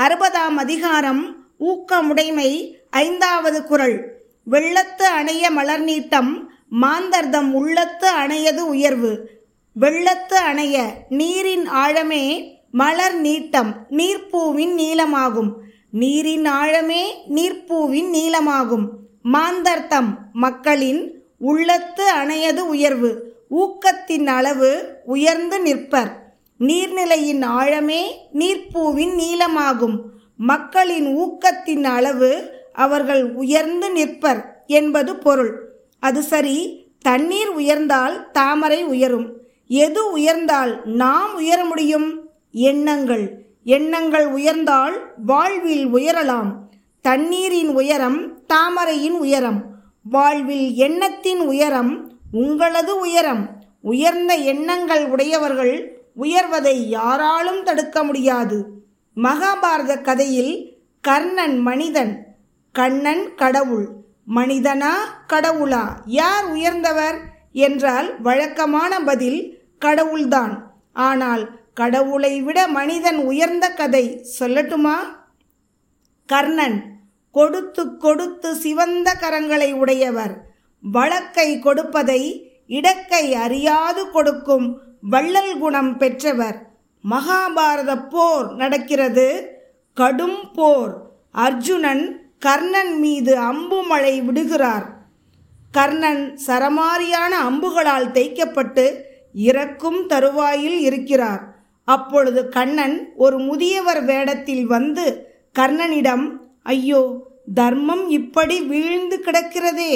அறுபதாம் அதிகாரம் ஊக்கமுடைமை ஐந்தாவது குறள் வெள்ளத்து அணைய மலர் நீட்டம் மாந்தர்தம் உள்ளத்து அணையது உயர்வு. வெள்ளத்து அணைய நீரின் ஆழமே மலர் நீட்டம் நீர்ப்பூவின் நீளமாகும். நீரின் ஆழமே நீர்ப்பூவின் நீளமாகும். மாந்தர்த்தம் மக்களின் உள்ளத்து அணையது உயர்வு. ஊக்கத்தின் அளவு உயர்ந்து நிற்பர். நீர்நிலையின் ஆழமே நீர்ப்பூவின் நீளமாகும். மக்களின் ஊக்கத்தின் அளவு அவர்கள் உயர்ந்து நிற்பர் என்பது பொருள். அது சரி தண்ணீர் உயர்ந்தால் தாமரை உயரும். எது உயர்ந்தால் நாம் உயர முடியும்? எண்ணங்கள். எண்ணங்கள் உயர்ந்தால் வாழ்வில் உயரலாம். தண்ணீரின் உயரம் தாமரையின் உயரம். வாழ்வில் எண்ணத்தின் உயரம் உங்களது உயரம். உயர்ந்த எண்ணங்கள் உடையவர்கள் உயர்வதை யாராலும் தடுக்க முடியாது. மகாபாரத கதையில் கர்ணன் மனிதன் கண்ணன் கடவுள் மனிதனா கடவுளா யார் உயர்ந்தவர் என்றால் வழக்கமான பதில் கடவுள்தான். ஆனால் கடவுளை விட மனிதன் உயர்ந்த கதை சொல்லட்டுமா? கர்ணன் கொடுத்து கொடுத்து சிவந்த கரங்களை உடையவர் வழக்கை கொடுப்பதை இடக்கை அறியாது கொடுக்கும் வள்ளல் குணம் பெற்றவர். மகாபாரத போர் நடக்கிறது. கடும் போர். அர்ஜுனன் கர்ணன் மீது அம்பு மழை விடுகிறார். கர்ணன் சரமாரியான அம்புகளால் தைக்கப்பட்டு இறக்கும் தருவாயில் இருக்கிறார். அப்பொழுது கண்ணன் ஒரு முதியவர் வேடத்தில் வந்து கர்ணனிடம் ஐயோ தர்மம் இப்படி வீழ்ந்து கிடக்கிறதே.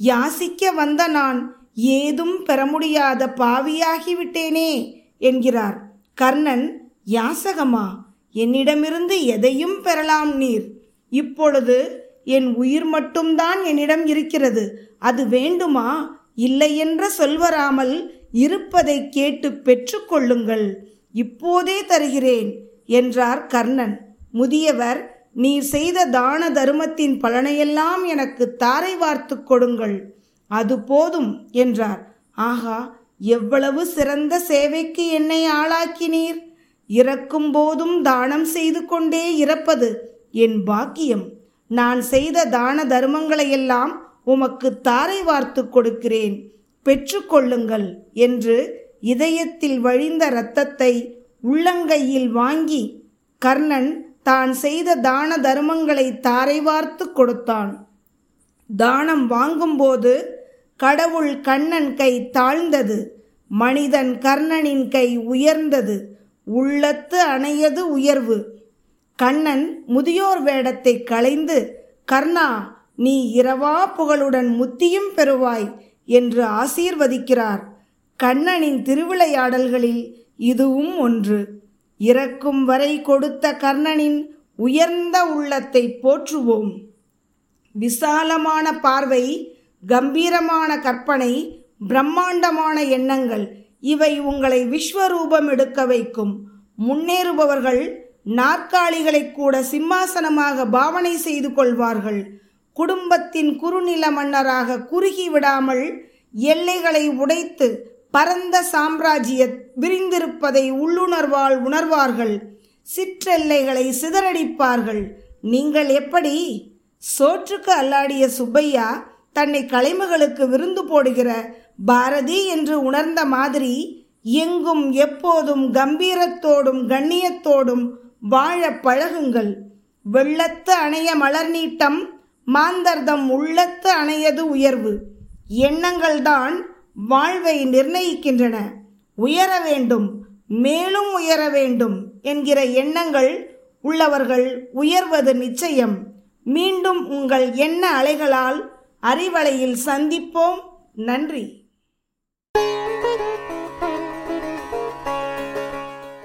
யாசிக்க வந்த நான் ஏதும் பெற முடியாத பாவியாகிவிட்டேனே என்கிறார். கர்ணன் யாசகமா? என்னிடமிருந்து எதையும் பெறலாம் நீர். இப்பொழுது என் உயிர் மட்டும்தான் என்னிடம் இருக்கிறது. அது வேண்டுமா? இல்லையென்ற சொல்வராமல் இருப்பதை கேட்டு பெற்றுக்கொள்ளுங்கள் இப்போதே தருகிறேன் என்றார் கர்ணன். முதியவர் நீர் செய்த தான தருமத்தின் பலனையெல்லாம் எனக்கு தாரை வார்த்து கொடுங்கள். அது போதும் என்றார். ஆகா எவ்வளவு சிறந்த சேவைக்கு என்னை ஆளாக்கினீர். இறக்கும் போதும் தானம் செய்து கொண்டே இறப்பது என் பாக்கியம். நான் செய்த தான தர்மங்களையெல்லாம் உமக்கு தாரை வார்த்து கொடுக்கிறேன். பெற்றுக்கொள்ளுங்கள் என்று இதயத்தில் வழிந்த இரத்தத்தை உள்ளங்கையில் வாங்கி கர்ணன் தான் செய்த தான தர்மங்களை தாரை வார்த்து கொடுத்தான். தானம் வாங்கும்போது கடவுள் கண்ணன் கை தாழ்ந்தது மனிதன் கர்ணனின் கை உயர்ந்தது உள்ளத்து அணையது உயர்வு. கண்ணன் முதியோர் வேடத்தை களைந்து கர்ணா நீ இரவா புகழுடன் முத்தியும் பெறுவாய் என்று ஆசீர்வதிக்கிறார். கண்ணனின் திருவிளையாடல்களில் இதுவும் ஒன்று. இறக்கும் வரை கொடுத்த கர்ணனின் உயர்ந்த உள்ளத்தை போற்றுவோம். விசாலமான பார்வை கம்பீரமான கற்பனை பிரம்மாண்டமான எண்ணங்கள் இவை உங்களை விஸ்வரூபம் எடுக்க வைக்கும். முன்னேறுபவர்கள் நாற்காலிகளை கூட சிம்மாசனமாக பாவனை செய்து கொள்வார்கள். குடும்பத்தின் குறுநில மன்னராக குறுகி விடாமல் எல்லைகளை உடைத்து பரந்த சாம்ராஜ்ய விரிந்திருப்பதை உள்ளுணர்வால் உணர்வார்கள். சிற்றெல்லைகளை சிதறடிப்பார்கள். நீங்கள் எப்படி? சோற்றுக்கு அல்லாடிய சுப்பையா தன்னை கலைமகளுக்கு விருந்து போடுகிற பாரதி என்று உணர்ந்த மாதிரி எங்கும் எப்போதும் கம்பீரத்தோடும் கண்ணியத்தோடும் வாழ பழகுங்கள். வெள்ளத்து அணைய மலர் நீட்டம் மாந்தர்தம் உள்ளத்து அணையது உயர்வு. எண்ணங்கள்தான் வாழ்வை நிர்ணயிக்கின்றன. உயர வேண்டும் மேலும் உயர வேண்டும் என்கிற எண்ணங்கள் உள்ளவர்கள் உயர்வது நிச்சயம். மீண்டும் உங்கள் எண்ண அலைகளால் அறிவலையில் சந்திப்போம். நன்றி.